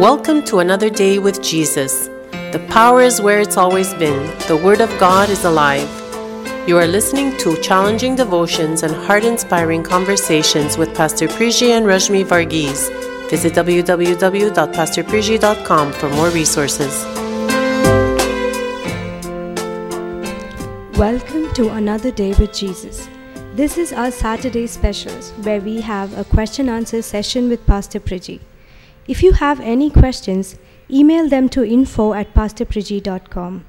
Welcome to another day with Jesus. The power is where it's always been. The Word of God is alive. You are listening to challenging devotions and heart inspiring conversations with Pastor Priji and Rashmi Varghese. Visit www.pastorpriji.com for more resources. Welcome to another day with Jesus. This is our Saturday specials where we have a question answer session with Pastor Priji. If you have any questions, email them to info at pastorpriji.com.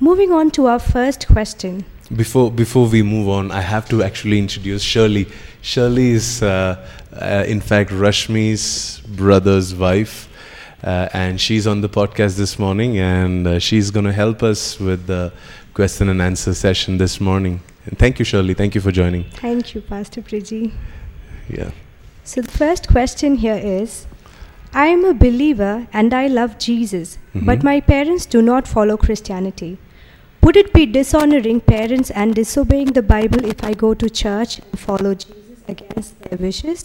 Moving on to our first question. Before before we move on, I have to actually introduce Shirley. Shirley is, uh, uh, in fact, Rashmi's brother's wife, uh, and she's on the podcast this morning, and uh, she's going to help us with the question and answer session this morning. And thank you, Shirley. Thank you for joining. Thank you, Pastor Priji. Yeah. So, the first question here is I am a believer and I love Jesus, but Mhm. my parents do not follow Christianity. Would it be dishonoring parents and disobeying the Bible if I go to church and follow Jesus against their wishes?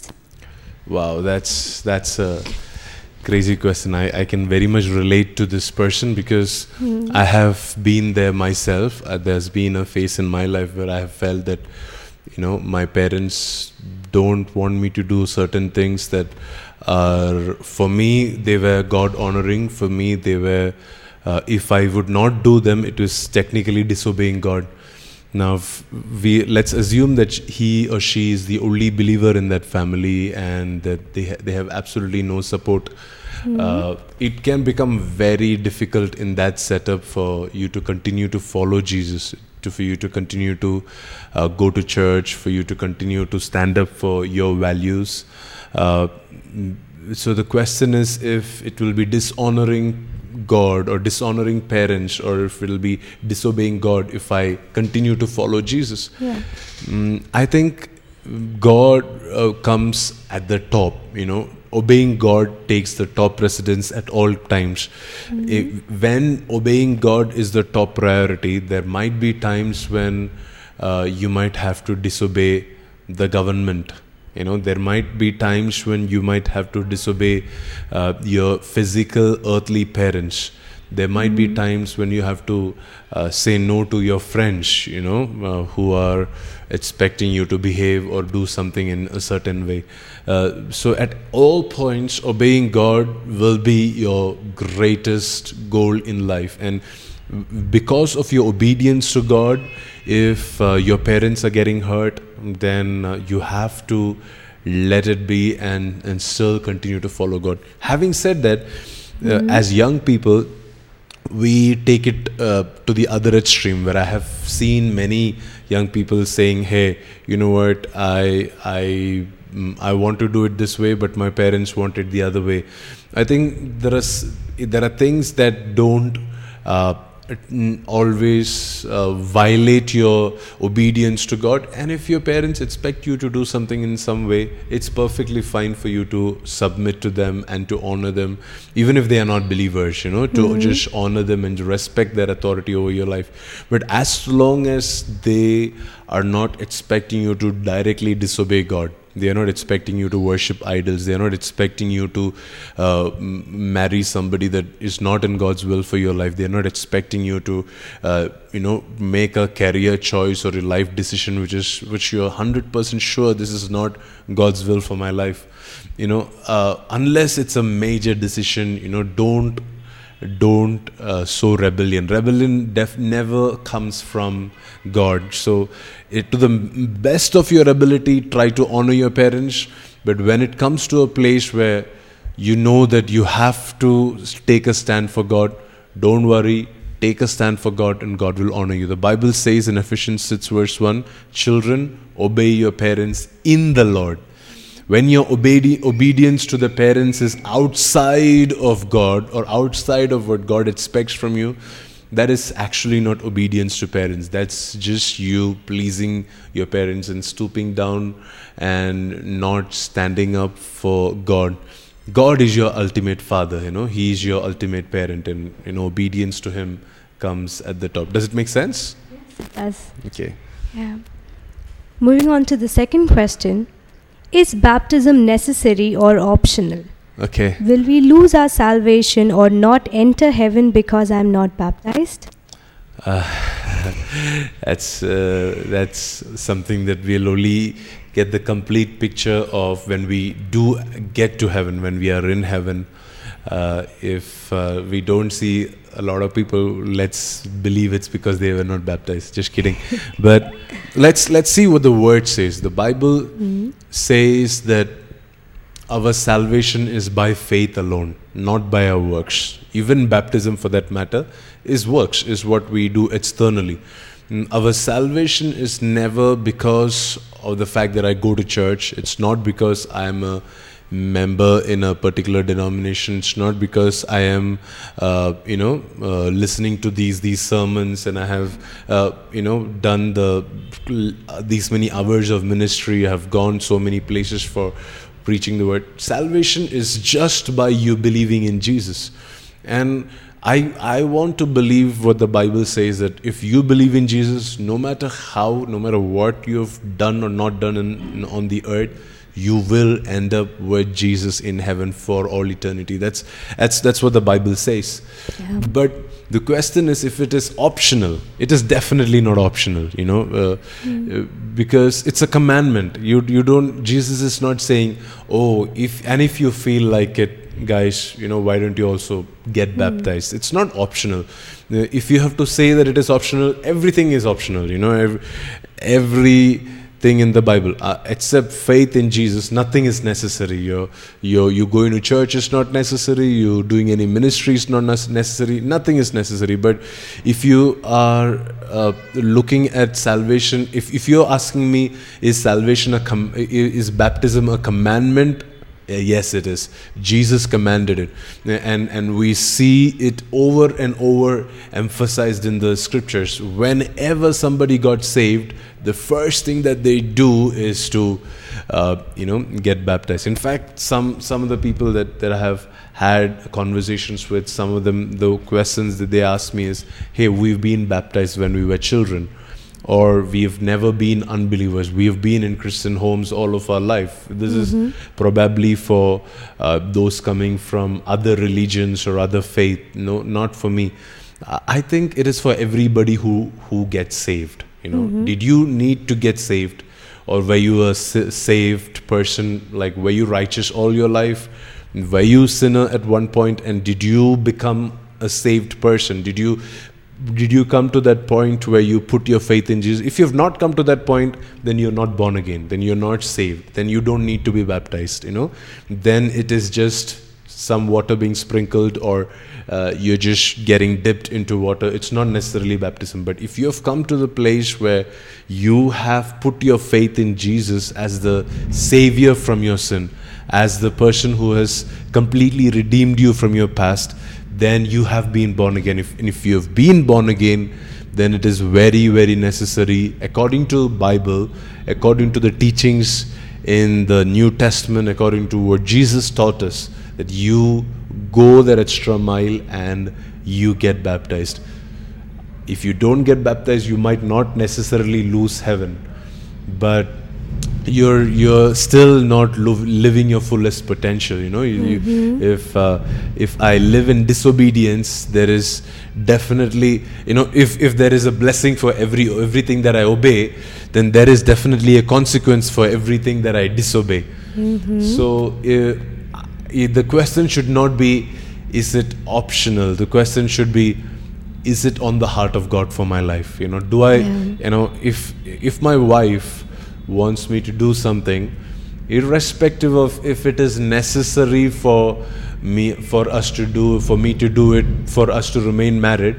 Wow, that's that's a crazy question. I, I can very much relate to this person because Hmm. I have been there myself. Uh, there's been a phase in my life where I have felt that, you know, my parents don't want me to do certain things that are, for me, they were God honoring. For me, they were, uh, if I would not do them, it was technically disobeying God. Now, we let's assume that he or she is the only believer in that family, and that they ha- they have absolutely no support. Uh, it can become very difficult in that setup for you to continue to follow Jesus, to for you to continue to uh, go to church, for you to continue to stand up for your values. Uh, so the question is if it will be dishonoring God or dishonoring parents, or if it will be disobeying God if I continue to follow Jesus. Yeah. Mm, I think God uh, comes at the top, you know. Obeying God takes the top precedence at all times. If- when obeying God is the top priority, there might be times when uh, you might have to disobey the government. You know, there might be times when you might have to disobey uh, your physical earthly parents. There might be times when you have to uh, say no to your friends, you know, uh, who are expecting you to behave or do something in a certain way. Uh, so, at all points, obeying God will be your greatest goal in life. And because of your obedience to God, if uh, your parents are getting hurt, then uh, you have to let it be and, and still continue to follow God. Having said that, uh, as young people, we take it uh, to the other extreme where I have seen many young people saying, "Hey, you know what? I I mm, I want to do it this way, but my parents want it the other way." I think there are there are things that don't uh, always uh, violate your obedience to God. And if your parents expect you to do something in some way, it's perfectly fine for you to submit to them and to honor them, even if they are not believers, you know, to just honor them and respect their authority over your life. But as long as they are not expecting you to directly disobey God, they are not expecting you to worship idols. They are not expecting you to uh, marry somebody that is not in God's will for your life. They are not expecting you to, uh, you know, make a career choice or a life decision which is which you're hundred percent sure this is not God's will for my life. You know, uh, unless it's a major decision, you know, don't don't uh, sow rebellion. Rebellion def- never comes from God. So, it, to the best of your ability, try to honor your parents. But when it comes to a place where you know that you have to take a stand for God, don't worry. Take a stand for God, and God will honor you. The Bible says in Ephesians 6, verse 1 Children, obey your parents in the Lord when your obedi- obedience to the parents is outside of God or outside of what God expects from you, that is actually not obedience to parents. That's just you pleasing your parents and stooping down and not standing up for God. God is your ultimate father, you know, He is your ultimate parent, and you know, obedience to Him comes at the top. Does it make sense? Yes. Okay. Yeah. Moving on to the second question Is baptism necessary or optional? Okay. Will we lose our salvation or not enter heaven because I'm not baptized? Uh, that's uh, that's something that we'll only get the complete picture of when we do get to heaven, when we are in heaven. Uh, if uh, we don't see a lot of people, let's believe it's because they were not baptized. Just kidding. but let's let's see what the word says. The Bible Mhm. says that our salvation is by faith alone, not by our works. Even baptism, for that matter, is works, is what we do externally. Mm, Our salvation is never because of the fact that I go to church. It's not because I am a member in a particular denomination. It's not because I am, uh, you know, uh, listening to these these sermons and I have, uh, you know, done the these many hours of ministry. I have gone so many places for preaching the word. Salvation is just by you believing in Jesus. And I, I want to believe what the Bible says that if you believe in Jesus, no matter how, no matter what you've done or not done in, on the earth, you will end up with Jesus in heaven for all eternity. That's, that's, that's what the Bible says. Yeah. But the question is if it is optional. It is definitely not optional, you know, uh, uh, because it's a commandment. You, you don't, Jesus is not saying, oh, if, and if you feel like it, guys, you know, why don't you also get baptized? It's not optional. Uh, If you have to say that it is optional, everything is optional, you know, every, everything in the Bible, uh, except faith in Jesus, nothing is necessary. You're, you're, you going to church is not necessary, you doing any ministry is not necessary, nothing is necessary. But if you are uh, looking at salvation, if, if you're asking me, is salvation a com- is baptism a commandment? Uh, Yes, it is. Jesus commanded it. And, and we see it over and over emphasized in the scriptures. Whenever somebody got saved, the first thing that they do is to, uh, you know, get baptized. In fact, some, some of the people that, that I have had conversations with, some of them, the questions that they ask me is, hey, we've been baptized when we were children or we've never been unbelievers. We have been in Christian homes all of our life. This is probably for uh, those coming from other religions or other faith. No, not for me. I I think it is for everybody who who gets saved. You know, did you need to get saved, or were you a saved person? Like, were you righteous all your life? Were you sinner at one point, and did you become a saved person? Did you did you come to that point where you put your faith in Jesus? If you have not come to that point, then you're not born again. Then you're not saved. Then you don't need to be baptized. You know, then it is just some water being sprinkled, or uh, you're just getting dipped into water. It's not necessarily baptism. But if you have come to the place where you have put your faith in Jesus as the savior from your sin, as the person who has completely redeemed you from your past, then you have been born again. If, and if you have been born again, then it is very, very necessary, according to Bible, according to the teachings in the New Testament, according to what Jesus taught us, that you go that extra mile and you get baptized. If you don't get baptized, you might not necessarily lose heaven, but you're you're still not lo- living your fullest potential you know? You, you, if uh, if i live in disobedience there is definitely you know if if there is a blessing for every everything that i obey then there is definitely a consequence for everything that i disobey. So uh, uh, the question should not be is it optional? The question should be is it on the heart of god for my life? You know do i Yeah. you know if if my wife wants me to do something irrespective of if it is necessary for me for us to do for me to do it for us to remain married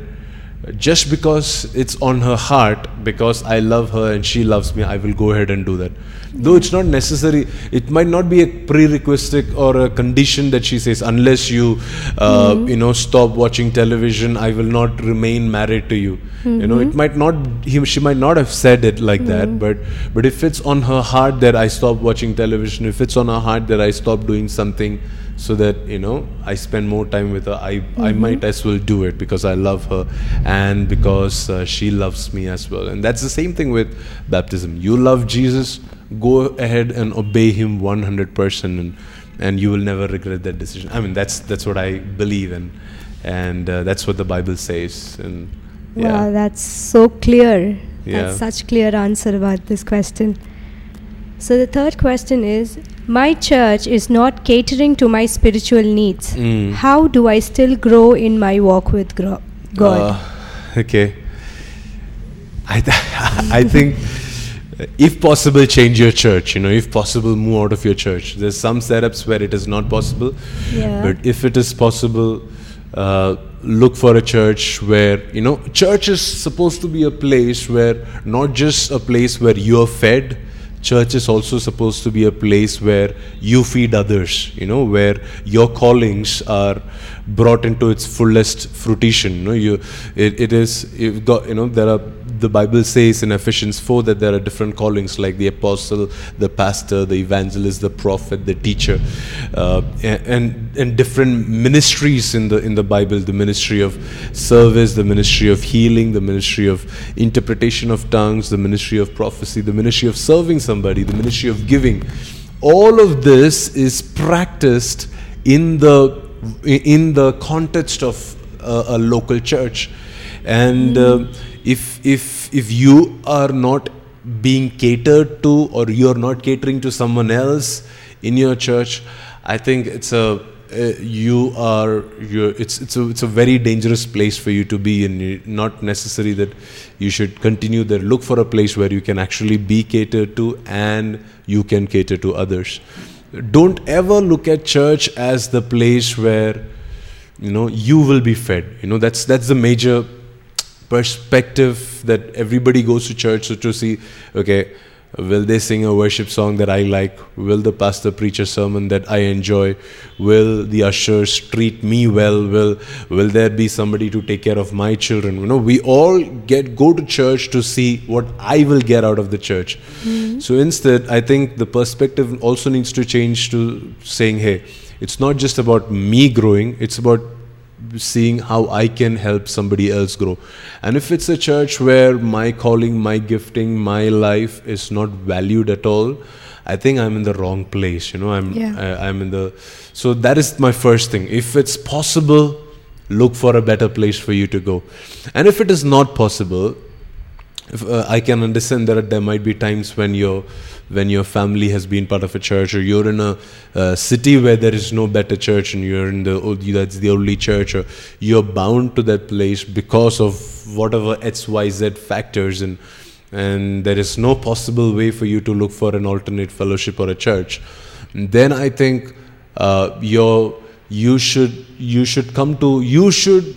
just because it's on her heart because i love her and she loves me i will go ahead and do that. Though it's not necessary it might not be a prerequisite or a condition that she says unless you uh, mm-hmm. you know stop watching television i will not remain married to you. You know it mm-hmm. might not he, she might not have said it like that mm-hmm. but but if it's on her heart that i stop watching television if it's on her heart that i stop doing something so that you know i spend more time with her i i might as well do it because i love her and because uh, she loves me as well and that's the same thing with baptism you love jesus go ahead and obey him 100% and and you will never regret that decision. I mean, that's that's what I believe in, and uh, that's what the Bible says. And yeah. Wow, that's so clear. Yeah. That's such clear answer about this question. So the third question is my church is not catering to my spiritual needs. Mm. How do I still grow in my walk with gro- God? Uh, okay. I, th- I think uh, if possible change your church you know if possible move out of your church there's some setups where it is not possible Yeah. but if it is possible uh, look for a church where you know church is supposed to be a place where not just a place where you're fed church is also supposed to be a place where you feed others you know where your callings are brought into its fullest fruition. You know you it, it is you've got you know there are the bible says in ephesians 4 that there are different callings like the apostle the pastor the evangelist the prophet the teacher uh, and, and different ministries in the in the bible. The ministry of service the ministry of healing the ministry of interpretation of tongues the ministry of prophecy the ministry of serving somebody the ministry of giving. All of this is practiced in the in the context of a, a local church. And uh, if if if you are not being catered to or you're not catering to someone else in your church i think it's a uh, you are you it's it's a it's a very dangerous place for you to be in. You- not necessary that you should continue there. Look for a place where you can actually be catered to and you can cater to others. Don't ever look at church as the place where you know you will be fed. You know that's that's the major perspective that everybody goes to church to, to see okay will they sing a worship song that i like? Will the pastor preach a sermon that i enjoy? Will the ushers treat me well? Will will there be somebody to take care of my children? You know we all get go to church to see what i will get out of the church. Mm-hmm. So instead i think the perspective also needs to change to saying hey it's not just about me growing it's about seeing how I can help somebody else grow. And if it's a church where my calling, my gifting, my life is not valued at all, I think I'm in the wrong place. You know, I'm Yeah. I, I'm in the. So that is my first thing. If it's possible, look for a better place for you to go. And if it is not possible, if, uh, I can understand that there might be times when your when your family has been part of a church, or you're in a uh, city where there is no better church, and you're in the that's the only church, or you're bound to that place because of whatever X Y Z factors, and and there is no possible way for you to look for an alternate fellowship or a church. Then I think uh, your you should you should come to you should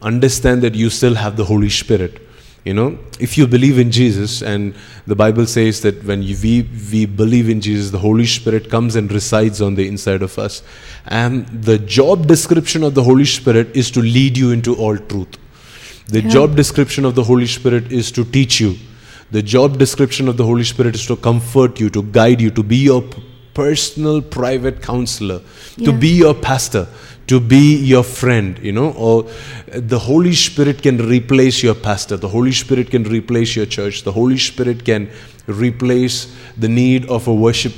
understand that you still have the Holy Spirit. You know, if you believe in Jesus, and the Bible says that when you, we we believe in Jesus, the Holy Spirit comes and resides on the inside of us, and the job description of the Holy Spirit is to lead you into all truth. The Yeah. job description of the Holy Spirit is to teach you. The job description of the Holy Spirit is to comfort you, to guide you, to be your personal private counselor, to be your pastor, to be your friend, you know, or the Holy Spirit can replace your pastor, the Holy Spirit can replace your church, the Holy Spirit can replace the need of a worship,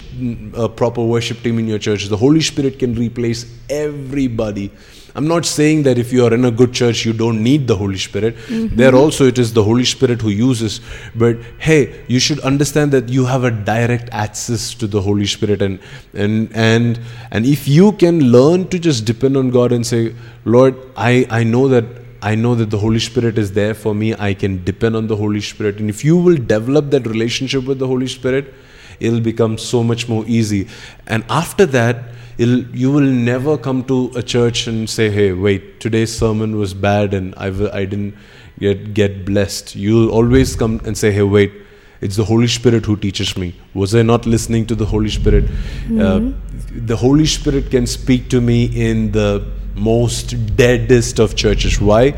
a proper worship team in your church. The Holy Spirit can replace everybody. I'm not saying that if you are in a good church, you don't need the Holy Spirit. There also, it is the Holy Spirit who uses. But hey, you should understand that you have a direct access to the Holy Spirit, and and and and if you can learn to just depend on God and say, Lord, I I know that I know that the Holy Spirit is there for me. I can depend on the Holy Spirit. And if you will develop that relationship with the Holy Spirit, it'll become so much more easy. And after that, you will never come to a church and say, hey, wait, today's sermon was bad and I, w- I didn't get, get blessed. You'll always come and say, hey, wait, it's the Holy Spirit who teaches me. Was I not listening to the Holy Spirit? Uh, the Holy Spirit can speak to me in the most deadest of churches. Why?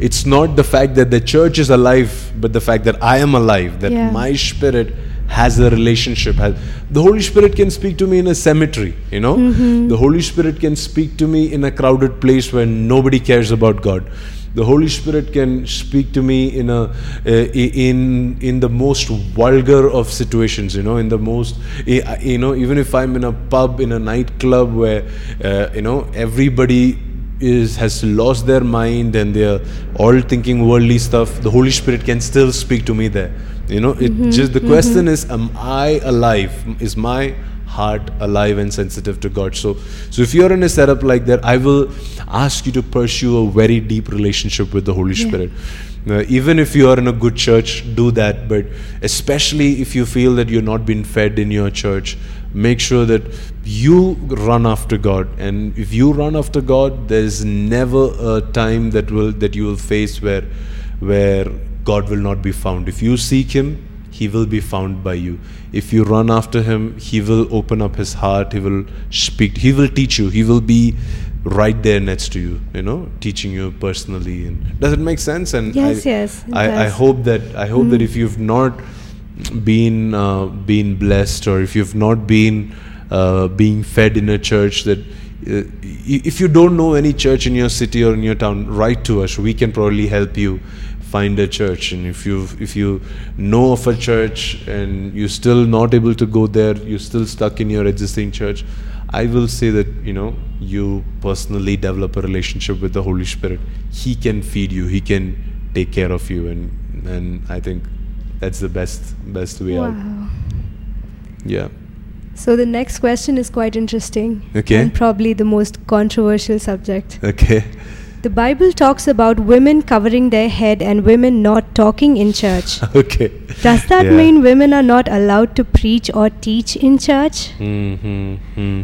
It's not the fact that the church is alive, but the fact that I am alive, that Yeah. my spirit has a relationship. Has, the Holy Spirit can speak to me in a cemetery, you know? The Holy Spirit can speak to me in a crowded place where nobody cares about God. The Holy Spirit can speak to me in a uh, in in the most vulgar of situations. You know, in the most you know, even if I'm in a pub in a nightclub where uh, you know everybody is has lost their mind and they're all thinking worldly stuff the holy spirit can still speak to me there. You know it just the question is am i alive? Is my heart alive and sensitive to god? So so if you're in a setup like that i will ask you to pursue a very deep relationship with the holy spirit. Uh, even if you are in a good church do that but especially if you feel that you're not being fed in your church make sure that you run after god. And if you run after god there's never a time that will that you will face where where god will not be found. If you seek him he will be found by you. If you run after him he will open up his heart. He will speak. He will teach you. He will be right there next to you you know teaching you personally. And does it make sense? And Yes, I, yes, I, I hope that i hope that mm. if you've not been uh, been blessed or if you've not been uh, being fed in a church that uh, if you don't know any church in your city or in your town write to us. We can probably help you find a church. And if you if you know of a church and you're still not able to go there you're still stuck in your existing church i will say that you know you personally develop a relationship with the holy spirit. He can feed you. He can take care of you. And and i think that's the best best way out yeah So the next question is quite interesting. Okay. And probably the most controversial subject. okay The Bible talks about women covering their head and women not talking in church. okay Does that Yeah. mean women are not allowed to preach or teach in church? Mm-hmm.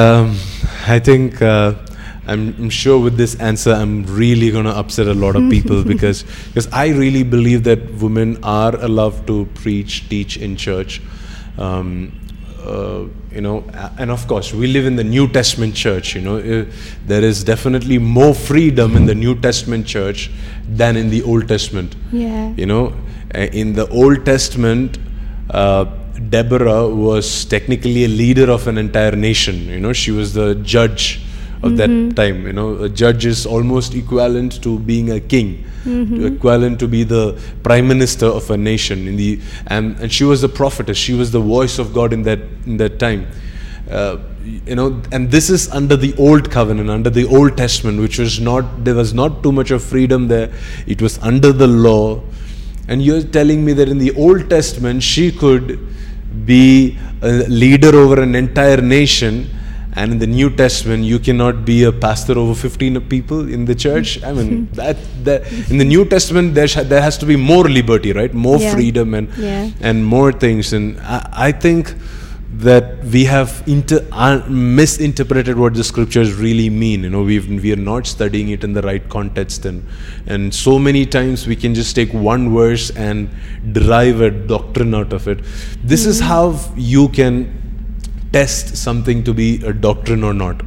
Um, I think uh, I'm, I'm sure with this answer I'm really going to upset a lot of people because because I really believe that women are allowed to preach, teach in church. Um, uh, you know, and of course, we live in the New Testament church. You know, Uh, there is definitely more freedom in the New Testament church than in the Old Testament. Yeah. You know, in the Old Testament, uh, Deborah was technically a leader of an entire nation. You know, she was the judge of that time. You know, a judge is almost equivalent to being a king, to equivalent to be the prime minister of a nation. In the and, and she was the prophetess. She was the voice of God in that in that time. Uh, you know, and this is under the old covenant, under the Old Testament, which was not there was not too much of freedom there. It was under the law, and you're telling me that in the Old Testament she could be a leader over an entire nation, and in the New Testament you cannot be a pastor over 15 people in the church. I mean that that in the New Testament there sh- there has to be more liberty, right? More Yeah. freedom and Yeah. and more things. And I, I think that we have inter, uh, misinterpreted what the scriptures really mean. You know, we've, we are not studying it in the right context, and and so many times we can just take one verse and derive a doctrine out of it. This is how you can test something to be a doctrine or not.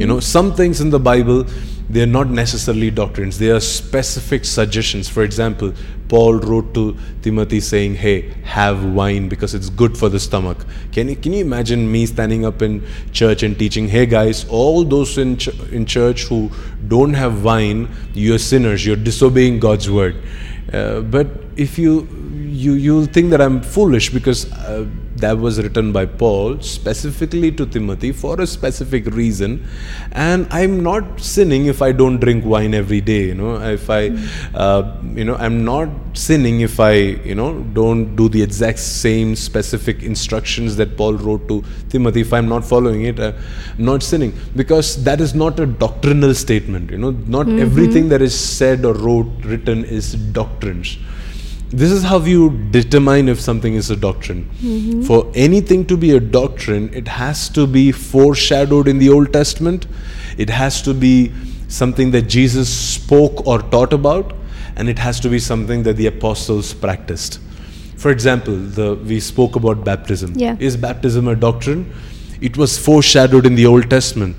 You know, some things in the Bible they are not necessarily doctrines. They are specific suggestions. For example, Paul wrote to Timothy saying, "Hey, have wine because it's good for the stomach." Can you can you imagine me standing up in church and teaching, "Hey guys, all those in ch- in church who don't have wine, you're sinners. You're disobeying God's word." Uh, but if you you you'll think that I'm foolish because uh, that was written by Paul specifically to Timothy for a specific reason, and I'm not sinning if I don't drink wine every day. You know, if I, uh, you know, I'm not sinning if I, you know, don't do the exact same specific instructions that Paul wrote to Timothy. If I'm not following it, uh, I'm not sinning because that is not a doctrinal statement. You know, not everything that is said or wrote written is doctrines this is how you determine if something is a doctrine. Mm-hmm. For anything to be a doctrine, it has to be foreshadowed in the Old Testament, it has to be something that Jesus spoke or taught about, and it has to be something that the apostles practiced. For example, the, we spoke about baptism. Yeah. Is baptism a doctrine? It was foreshadowed in the Old Testament.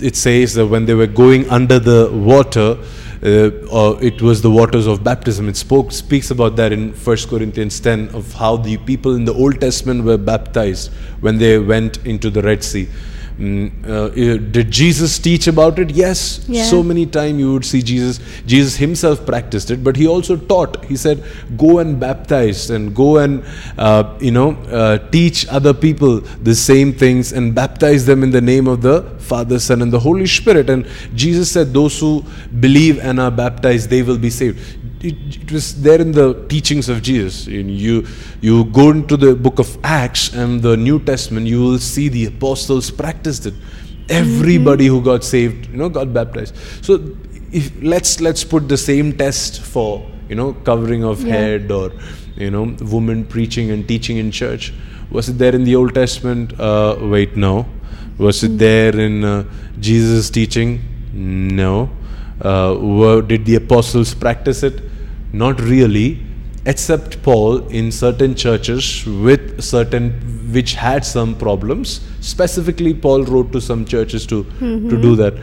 It says that when they were going under the water, uh, it was the waters of baptism. It spoke speaks about that in 1 Corinthians 10 of how the people in the Old Testament were baptized when they went into the Red Sea. Mm, uh, uh, did Jesus teach about it? Yes. Yeah. So many times you would see Jesus. Jesus himself practiced it, but he also taught. He said, "Go and baptize, and go and uh, you know uh, teach other people the same things, and baptize them in the name of the Father, Son, and the Holy Spirit." And Jesus said, "Those who believe and are baptized, they will be saved." It, it was there in the teachings of Jesus. You, you you go into the book of Acts and the New Testament, you will see the apostles practiced it. Everybody who got saved, you know, got baptized. So if let's let's put the same test for you know covering of Yeah. head or you know women preaching and teaching in church. Was it there in the Old Testament? Uh, wait, no. Was it there in uh, Jesus' teaching? No. Uh, were, did the apostles practice it? Not really, except Paul in certain churches with certain which had some problems. Specifically, Paul wrote to some churches to to do that.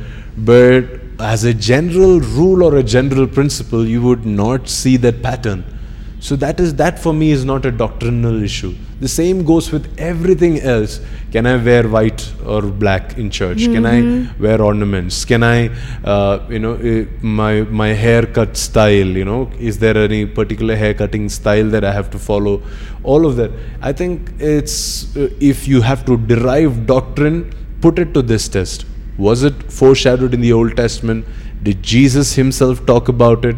But as a general rule or a general principle, you would not see that pattern. So that is that for me is not a doctrinal issue. The same goes with everything else. Can I wear white or black in church? Can I wear ornaments? Can I, uh, you know, eh, my my haircut style? You know, is there any particular hair cutting style that I have to follow? All of that. I think it's uh, if you have to derive doctrine, put it to this test. Was it foreshadowed in the Old Testament? Did Jesus himself talk about it?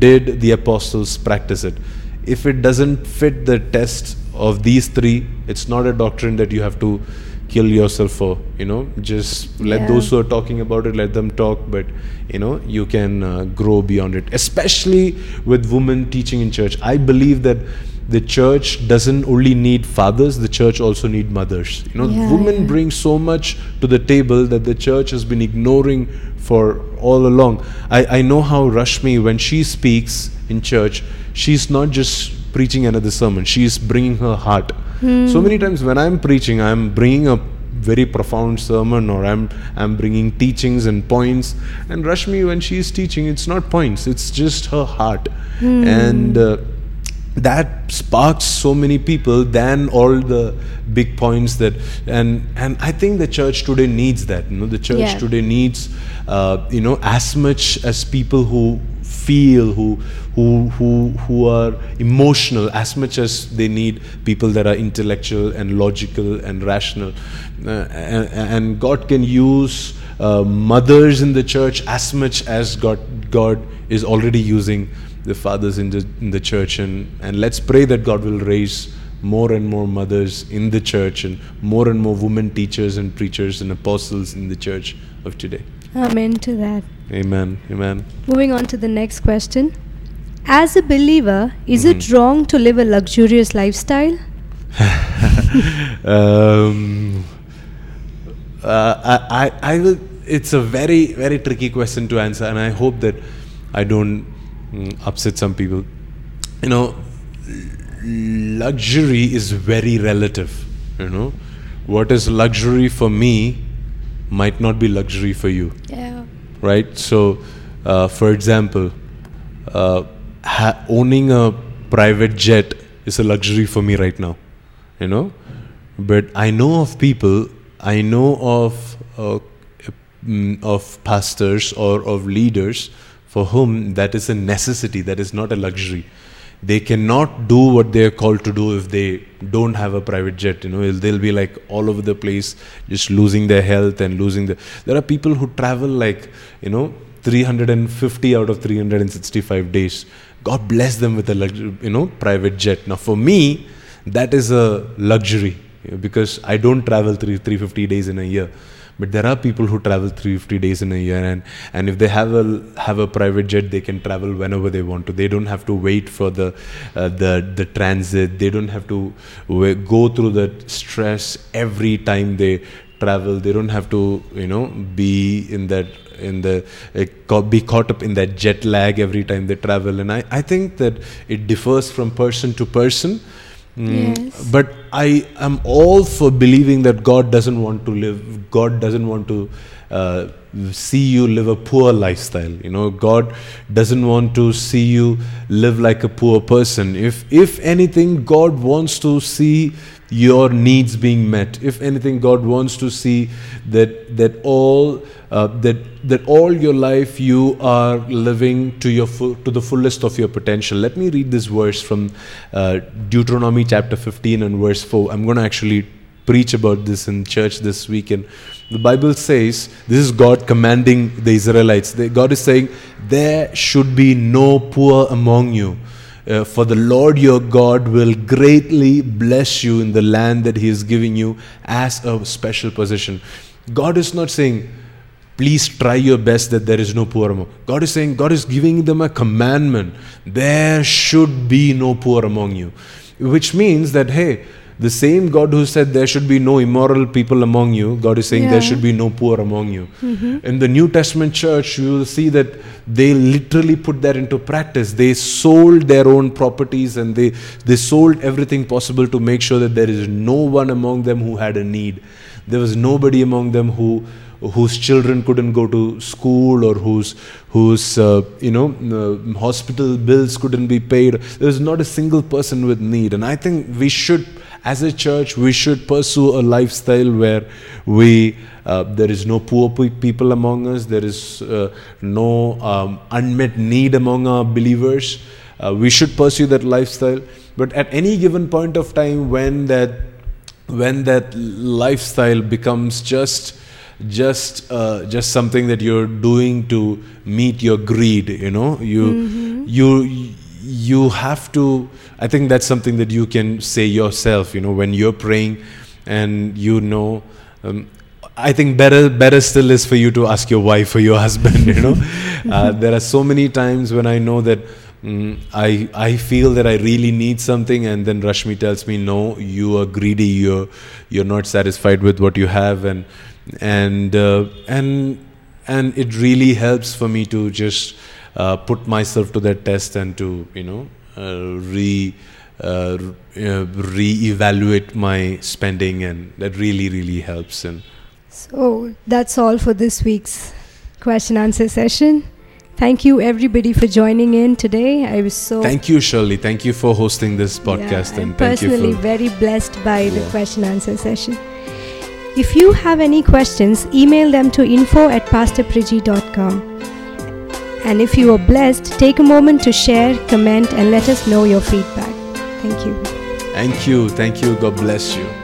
Did the apostles practice it? If it doesn't fit the test of these three, it's not a doctrine that you have to kill yourself for. You know, just let Yeah. those who are talking about it let them talk, but you know, you can uh, grow beyond it. Especially with women teaching in church, I believe that the church doesn't only need fathers; the church also need mothers. You know, Yeah, women yeah. bring so much to the table that the church has been ignoring for all along. I, I know how Rashmi, when she speaks in church, she's not just preaching another sermon, She is bringing her heart. So many times when I'm preaching, I'm bringing a very profound sermon or I'm, I'm bringing teachings and points. And Rashmi, when she is teaching, it's not points, it's just her heart. And uh, that sparks so many people than all the big points that and and i think the church today needs that you know the church Yeah. today needs uh, you know as much as people who feel who who who who are emotional as much as they need people that are intellectual and logical and rational uh, and, and god can use uh, mothers in the church as much as god god is already using the fathers in the in the church and and let's pray that God will raise more and more mothers in the church and more and more women teachers and preachers and apostles in the church of today. Amen to that. Amen. Amen. Moving on to the next question. As a believer, is it Mm-hmm. wrong to live a luxurious lifestyle? um, uh, I, I, I will. It's a very, very tricky question to answer, and I hope that I don't mm, upset some people. You know, luxury is very relative. You know, what is luxury for me might not be luxury for you Yeah. right? So, uh, for example, uh, ha- owning a private jet is a luxury for me right now, you know. But I know of people, I know of uh, mm, of pastors or of leaders for whom that is a necessity, that is not a luxury. They cannot do what they are called to do if they don't have a private jet. You know, they'll be like all over the place, just losing their health and losing the. There are people who travel like you know 350 out of 365 days. God bless them with a luxury, you know private jet. Now for me, that is a luxury because I don't travel three 350 days in a year. But there are people who travel 350 days in a year, and, and if they have a have a private jet, they can travel whenever they want to. They don't have to wait for the uh, the the transit. They don't have to go through the stress every time they travel. They don't have to you know be in that in the uh, be caught up in that jet lag every time they travel. And I I think that it differs from person to person. Mm, Yes. But I am all for believing that God doesn't want to live, God doesn't want to uh, see you live a poor lifestyle. You know, God doesn't want to see you live like a poor person. If, if anything, God wants to see your needs being met. If anything, God wants to see that that all uh, that that all your life you are living to your full, to the fullest of your potential. Let me read this verse from uh, Deuteronomy chapter 15 and verse 4. I'm going to actually preach about this in church this weekend. The Bible says this is God commanding the Israelites. God is saying, There should be no poor among you. Uh, for the Lord your God will greatly bless you in the land that He is giving you as a special possession. God is not saying, please try your best that there is no poor among. God is saying, God is giving them a commandment. There should be no poor among you. Which means that, hey, the same God who said there should be no immoral people among you, God is saying yeah. there should be no poor among you. Mm-hmm. In the New Testament church, you will see that they literally put that into practice. They sold their own properties and they, they sold everything possible to make sure that there is no one among them who had a need. There was nobody among them who whose children couldn't go to school or whose whose uh, you know uh, hospital bills couldn't be paid there was not a single person with need and i think we should as a church we should pursue a lifestyle where we uh, there is no poor people among us there is uh, no um, unmet need among our believers uh, we should pursue that lifestyle but at any given point of time when that when that lifestyle becomes just just uh, just something that you're doing to meet your greed you know you mm-hmm. you you have to i think that's something that you can say yourself you know when you're praying and you know um, I think better better still is for you to ask your wife or your husband. You know, uh, there are so many times when I know that mm, I I feel that I really need something, and then Rashmi tells me, "No, you are greedy. You're you're not satisfied with what you have, and and uh, and and it really helps for me to just uh, put myself to that test and to you know uh, re uh, re-evaluate my spending and that really really helps. And so that's all for this week's question answer session. Thank you everybody for joining in today. I was so thank you shirley. Thank you for hosting this podcast yeah, and personally very blessed by yeah. the question answer session. If you have any questions, email them to info at pastorpriji.com. And if you are blessed, take a moment to share, comment, and let us know your feedback. Thank you. Thank you. Thank you. God bless you.